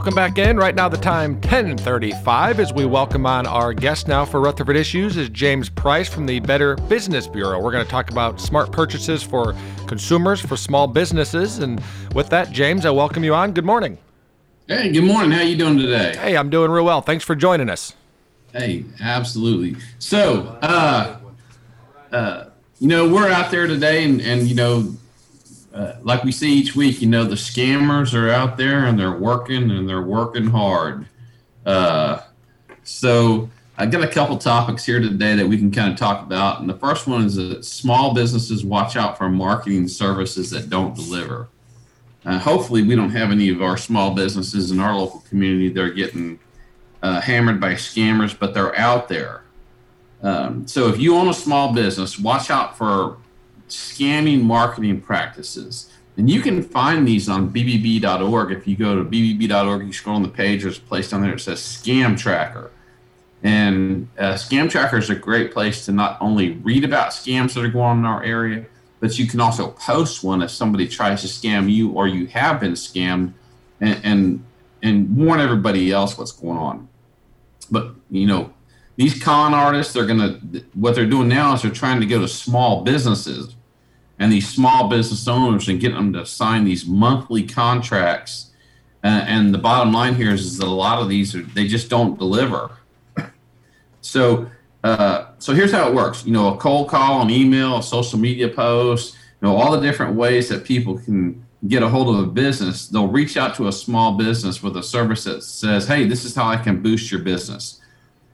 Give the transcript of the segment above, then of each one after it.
welcome back in. Right now, the time 10:35 as we welcome on our guest now for Rutherford Issues is James Price from the Better Business Bureau. We're going to talk about smart purchases for consumers, for small businesses, and with that, James, I welcome you on. Good morning. Hey, good morning. How you doing today? Hey, I'm doing real well. Thanks for joining us. Hey, absolutely. So, uh, uh, you know, we're out there today, and, and you know, uh, like we see each week, you know, the scammers are out there and they're working and they're working hard. Uh, so I got a couple topics here today that we can kind of talk about. And the first one is that small businesses watch out for marketing services that don't deliver. Uh, hopefully, we don't have any of our small businesses in our local community that are getting uh, hammered by scammers, but they're out there. Um, so if you own a small business, watch out for scamming marketing practices. And you can find these on bbb.org. If you go to bbb.org, you scroll on the page, there's a place down there that says Scam Tracker. And uh, Scam Tracker is a great place to not only read about scams that are going on in our area, but you can also post one if somebody tries to scam you or you have been scammed and, and, and warn everybody else what's going on. But, you know, these con artists, they're going to, what they're doing now is they're trying to go to small businesses and these small business owners and get them to sign these monthly contracts. Uh, and the bottom line here is, is that a lot of these are, they just don't deliver. So, uh, so here's how it works. You know, a cold call, an email, a social media post. You know, all the different ways that people can get a hold of a business. They'll reach out to a small business with a service that says, "Hey, this is how I can boost your business,"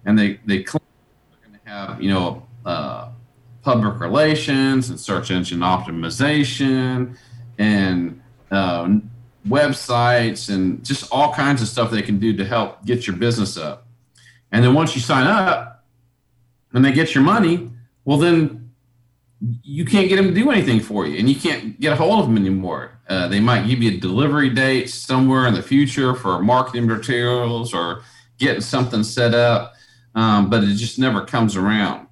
and they they claim they're going to have you know uh, public relations and search engine optimization and uh, websites and just all kinds of stuff they can do to help get your business up. And then once you sign up and they get your money, well, then you can't get them to do anything for you and you can't get a hold of them anymore. Uh, they might give you a delivery date somewhere in the future for marketing materials or getting something set up, um, but it just never comes around.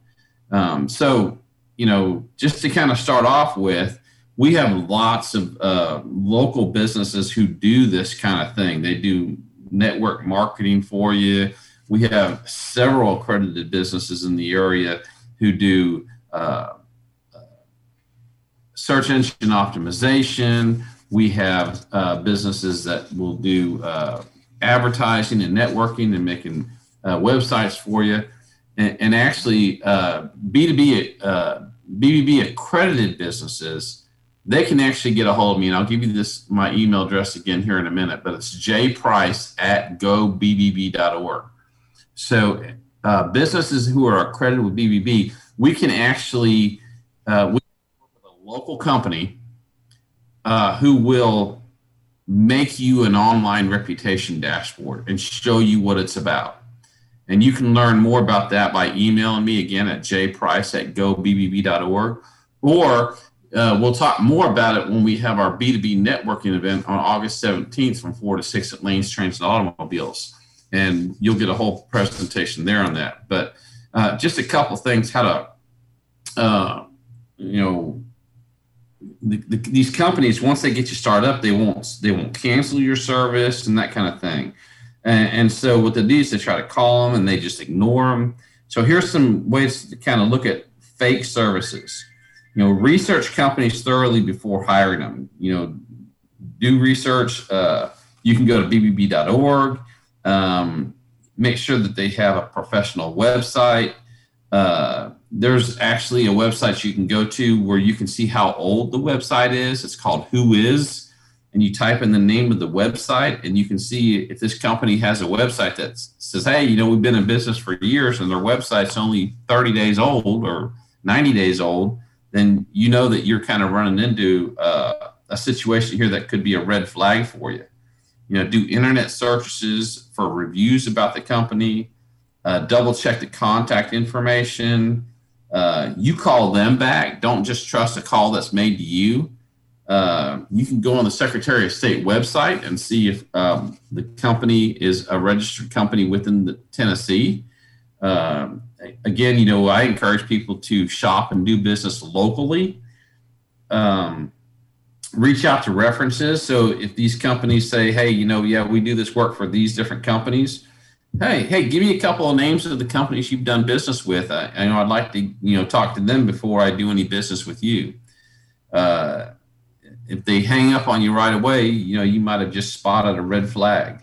Um, so you know, just to kind of start off with, we have lots of uh, local businesses who do this kind of thing. They do network marketing for you. We have several accredited businesses in the area who do uh, search engine optimization. We have uh, businesses that will do uh, advertising and networking and making uh, websites for you and, and actually uh, B2B uh, BBB accredited businesses, they can actually get a hold of me. And I'll give you this my email address again here in a minute, but it's jprice at gobbb.org. So uh, businesses who are accredited with BBB, we can actually uh, we work with a local company uh, who will make you an online reputation dashboard and show you what it's about. And you can learn more about that by emailing me again at jprice at gobbb.org. Or uh, we'll talk more about it when we have our B2B networking event on August 17th from 4 to 6 at Lanes Trains and Automobiles. And you'll get a whole presentation there on that. But uh, just a couple things how to, uh, you know, the, the, these companies once they get you started up, they won't they won't cancel your service and that kind of thing. And, and so what they do is they try to call them and they just ignore them. So here's some ways to kind of look at fake services. You know, research companies thoroughly before hiring them. You know, do research. Uh, you can go to bbb.org. Um, make sure that they have a professional website. Uh, there's actually a website you can go to where you can see how old the website is. It's called Whois and you type in the name of the website and you can see if this company has a website that says hey you know we've been in business for years and their website's only 30 days old or 90 days old then you know that you're kind of running into uh, a situation here that could be a red flag for you. You know do internet searches for reviews about the company uh, double check the contact information uh, you call them back. Don't just trust a call that's made to you uh, you can go on the Secretary of State website and see if um, the company is a registered company within the Tennessee. Uh, again, you know, I encourage people to shop and do business locally. Um, reach out to references. So if these companies say, hey, you know, yeah, we do this work for these different companies, hey, hey, give me a couple of names of the companies you've done business with. I, I know I'd like to, you know, talk to them before I do any business with you. Uh, if they hang up on you right away, you know, you might have just spotted a red flag.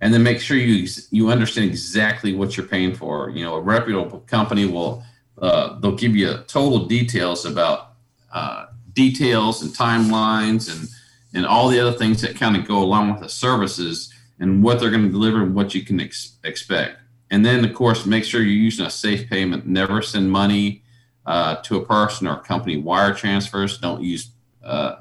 And then make sure you you understand exactly what you're paying for. You know, a reputable company will uh, they'll give you total details about uh, details and timelines and and all the other things that kind of go along with the services and what they're going to deliver and what you can ex- expect. And then, of course, make sure you're using a safe payment. Never send money uh, to a person or a company wire transfers. Don't use uh,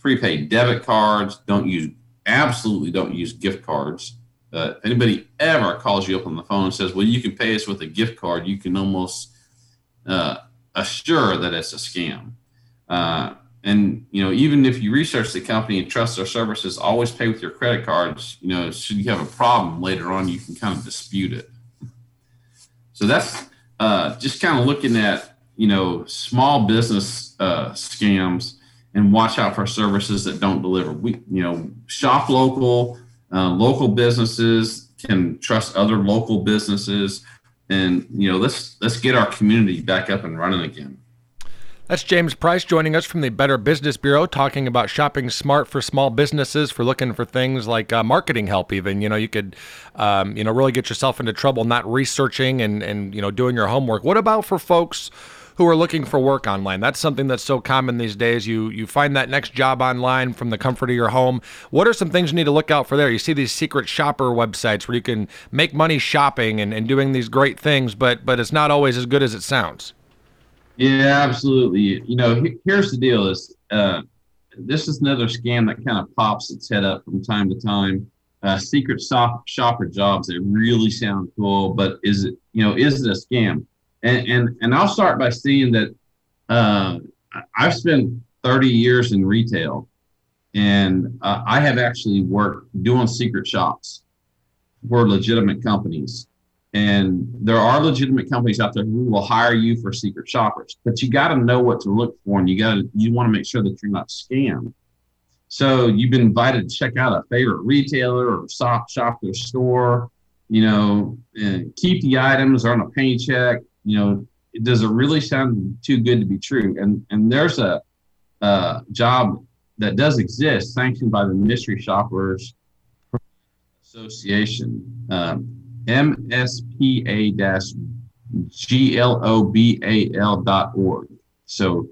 prepaid debit cards. Don't use absolutely don't use gift cards. Uh, if anybody ever calls you up on the phone and says, "Well, you can pay us with a gift card," you can almost uh, assure that it's a scam. Uh, and you know, even if you research the company and trust their services, always pay with your credit cards. You know, should you have a problem later on, you can kind of dispute it. So that's uh, just kind of looking at you know small business uh, scams and watch out for services that don't deliver. We you know shop local, uh, local businesses can trust other local businesses, and you know let's let's get our community back up and running again. That's James Price joining us from the Better Business Bureau, talking about shopping smart for small businesses, for looking for things like uh, marketing help. Even you know you could, um, you know, really get yourself into trouble not researching and and you know doing your homework. What about for folks? Who are looking for work online. That's something that's so common these days. You you find that next job online from the comfort of your home. What are some things you need to look out for there? You see these secret shopper websites where you can make money shopping and, and doing these great things, but but it's not always as good as it sounds. Yeah, absolutely. You know, here's the deal: is uh, this is another scam that kind of pops its head up from time to time. Uh, secret shop, shopper jobs that really sound cool, but is it you know is it a scam? And and and I'll start by saying that uh, I've spent 30 years in retail, and uh, I have actually worked doing secret shops for legitimate companies. And there are legitimate companies out there who will hire you for secret shoppers, but you got to know what to look for, and you got to you want to make sure that you're not scammed. So you've been invited to check out a favorite retailer or shop shop their store, you know, and keep the items on a paycheck. You know, does it really sound too good to be true? And and there's a, a job that does exist, sanctioned by the Mystery Shoppers Association. Um, mspa-global.org. So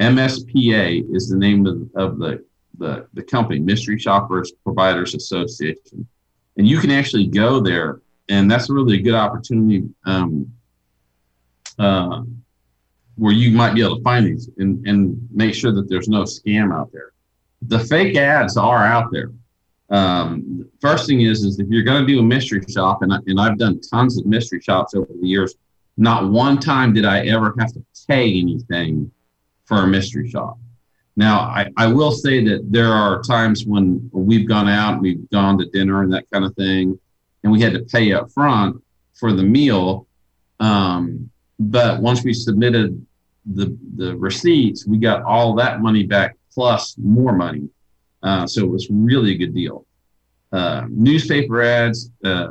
MSPA is the name of, of the, the, the company, Mystery Shoppers Providers Association. And you can actually go there, and that's really a good opportunity um, uh, where you might be able to find these and, and make sure that there's no scam out there. The fake ads are out there um, first thing is, is if you're going to do a mystery shop, and, I, and I've done tons of mystery shops over the years, not one time did I ever have to pay anything for a mystery shop. Now, I, I will say that there are times when we've gone out, we've gone to dinner and that kind of thing, and we had to pay up front for the meal. Um, but once we submitted the, the receipts, we got all that money back plus more money. Uh, so it was really a good deal. Uh, newspaper ads, uh,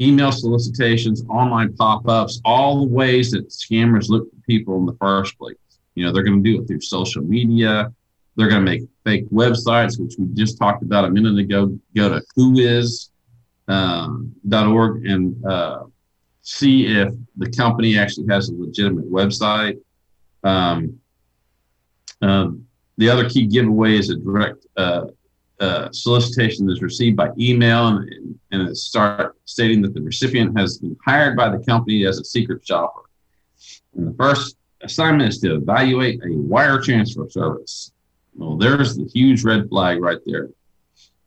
email solicitations, online pop ups, all the ways that scammers look for people in the first place. You know, they're going to do it through social media. They're going to make fake websites, which we just talked about a minute ago. Go to whois.org um, and uh, see if the company actually has a legitimate website. Um, um, the other key giveaway is a direct uh, uh, solicitation that's received by email and, and it start stating that the recipient has been hired by the company as a secret shopper. And the first assignment is to evaluate a wire transfer service. Well, there's the huge red flag right there.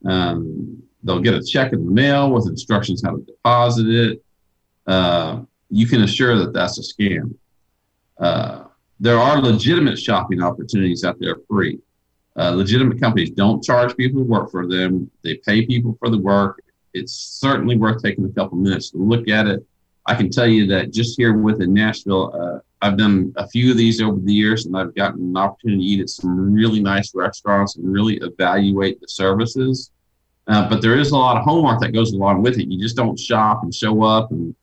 Um, they'll get a check in the mail with instructions how to deposit it. Uh, you can assure that that's a scam. Uh, there are legitimate shopping opportunities out there free. Uh, legitimate companies don't charge people to work for them. They pay people for the work. It's certainly worth taking a couple minutes to look at it. I can tell you that just here within Nashville, uh, I've done a few of these over the years, and I've gotten an opportunity to eat at some really nice restaurants and really evaluate the services. Uh, but there is a lot of homework that goes along with it. You just don't shop and show up and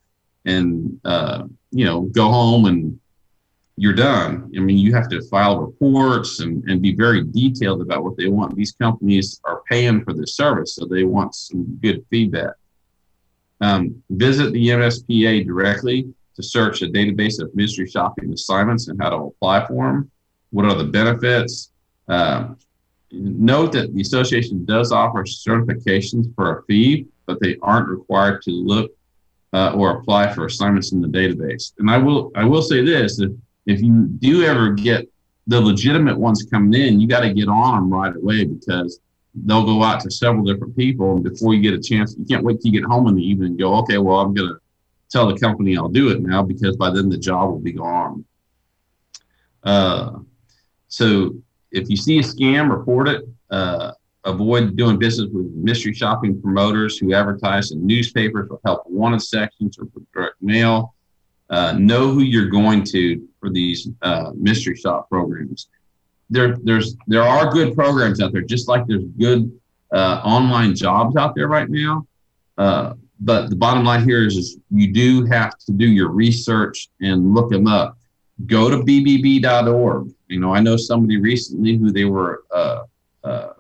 and uh, you know go home and you're done. I mean, you have to file reports and, and be very detailed about what they want. These companies are paying for this service, so they want some good feedback. Um, visit the MSPA directly to search a database of mystery shopping assignments and how to apply for them. What are the benefits? Uh, note that the association does offer certifications for a fee, but they aren't required to look uh, or apply for assignments in the database. And I will I will say this: if, if you do ever get the legitimate ones coming in, you got to get on them right away because they'll go out to several different people, and before you get a chance, you can't wait till you get home in the evening and go, okay, well, I'm gonna tell the company I'll do it now because by then the job will be gone. Uh, so if you see a scam, report it. Uh, avoid doing business with mystery shopping promoters who advertise in newspapers or help wanted sections or direct mail. Uh, know who you're going to for these uh, mystery shop programs. There, there's there are good programs out there, just like there's good uh, online jobs out there right now. Uh, but the bottom line here is, is you do have to do your research and look them up. Go to bbb.org. You know, I know somebody recently who they were uh, uh,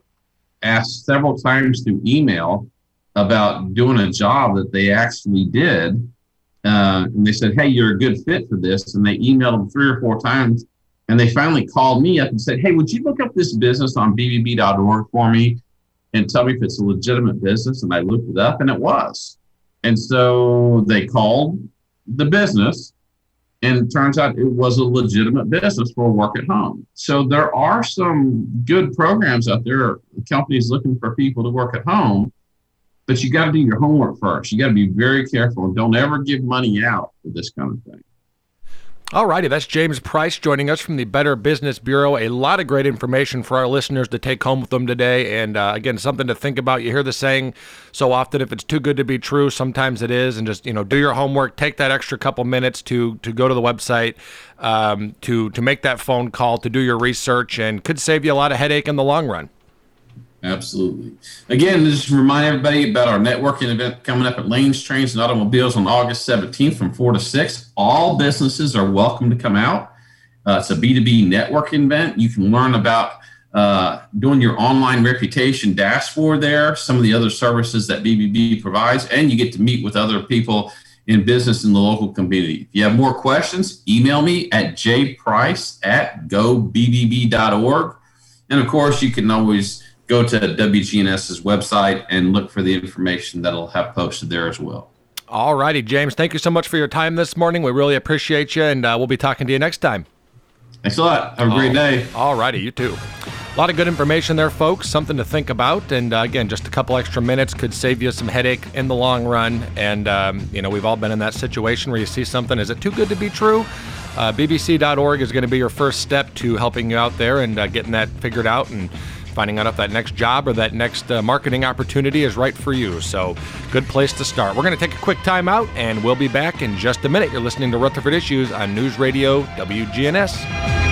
asked several times through email about doing a job that they actually did. Uh, and they said, Hey, you're a good fit for this. And they emailed them three or four times. And they finally called me up and said, Hey, would you look up this business on bbb.org for me and tell me if it's a legitimate business? And I looked it up and it was. And so they called the business, and it turns out it was a legitimate business for work at home. So there are some good programs out there, companies looking for people to work at home, but you got to do your homework first. You got to be very careful don't ever give money out for this kind of thing. All righty, that's James Price joining us from the Better Business Bureau. A lot of great information for our listeners to take home with them today. And uh, again, something to think about. You hear the saying so often if it's too good to be true, sometimes it is. And just, you know, do your homework, take that extra couple minutes to to go to the website, um, to, to make that phone call, to do your research, and could save you a lot of headache in the long run. Absolutely. Again, just remind everybody about our networking event coming up at Lanes, Trains, and Automobiles on August 17th from 4 to 6. All businesses are welcome to come out. Uh, it's a B2B networking event. You can learn about uh, doing your online reputation dashboard there, some of the other services that BBB provides, and you get to meet with other people in business in the local community. If you have more questions, email me at jprice at gobbb.org. And of course, you can always go to WGNS's website and look for the information that'll have posted there as well. All righty, James. Thank you so much for your time this morning. We really appreciate you, and uh, we'll be talking to you next time. Thanks a lot. Have a great day. All righty, you too. A lot of good information there, folks. Something to think about. And uh, again, just a couple extra minutes could save you some headache in the long run. And, um, you know, we've all been in that situation where you see something, is it too good to be true? Uh, BBB.org is going to be your first step to helping you out there and uh, getting that figured out and finding out if that next job or that next uh, marketing opportunity is right for you. So, good place to start. We're going to take a quick time out and we'll be back in just a minute. You're listening to Rutherford Issues on News Radio WGNS.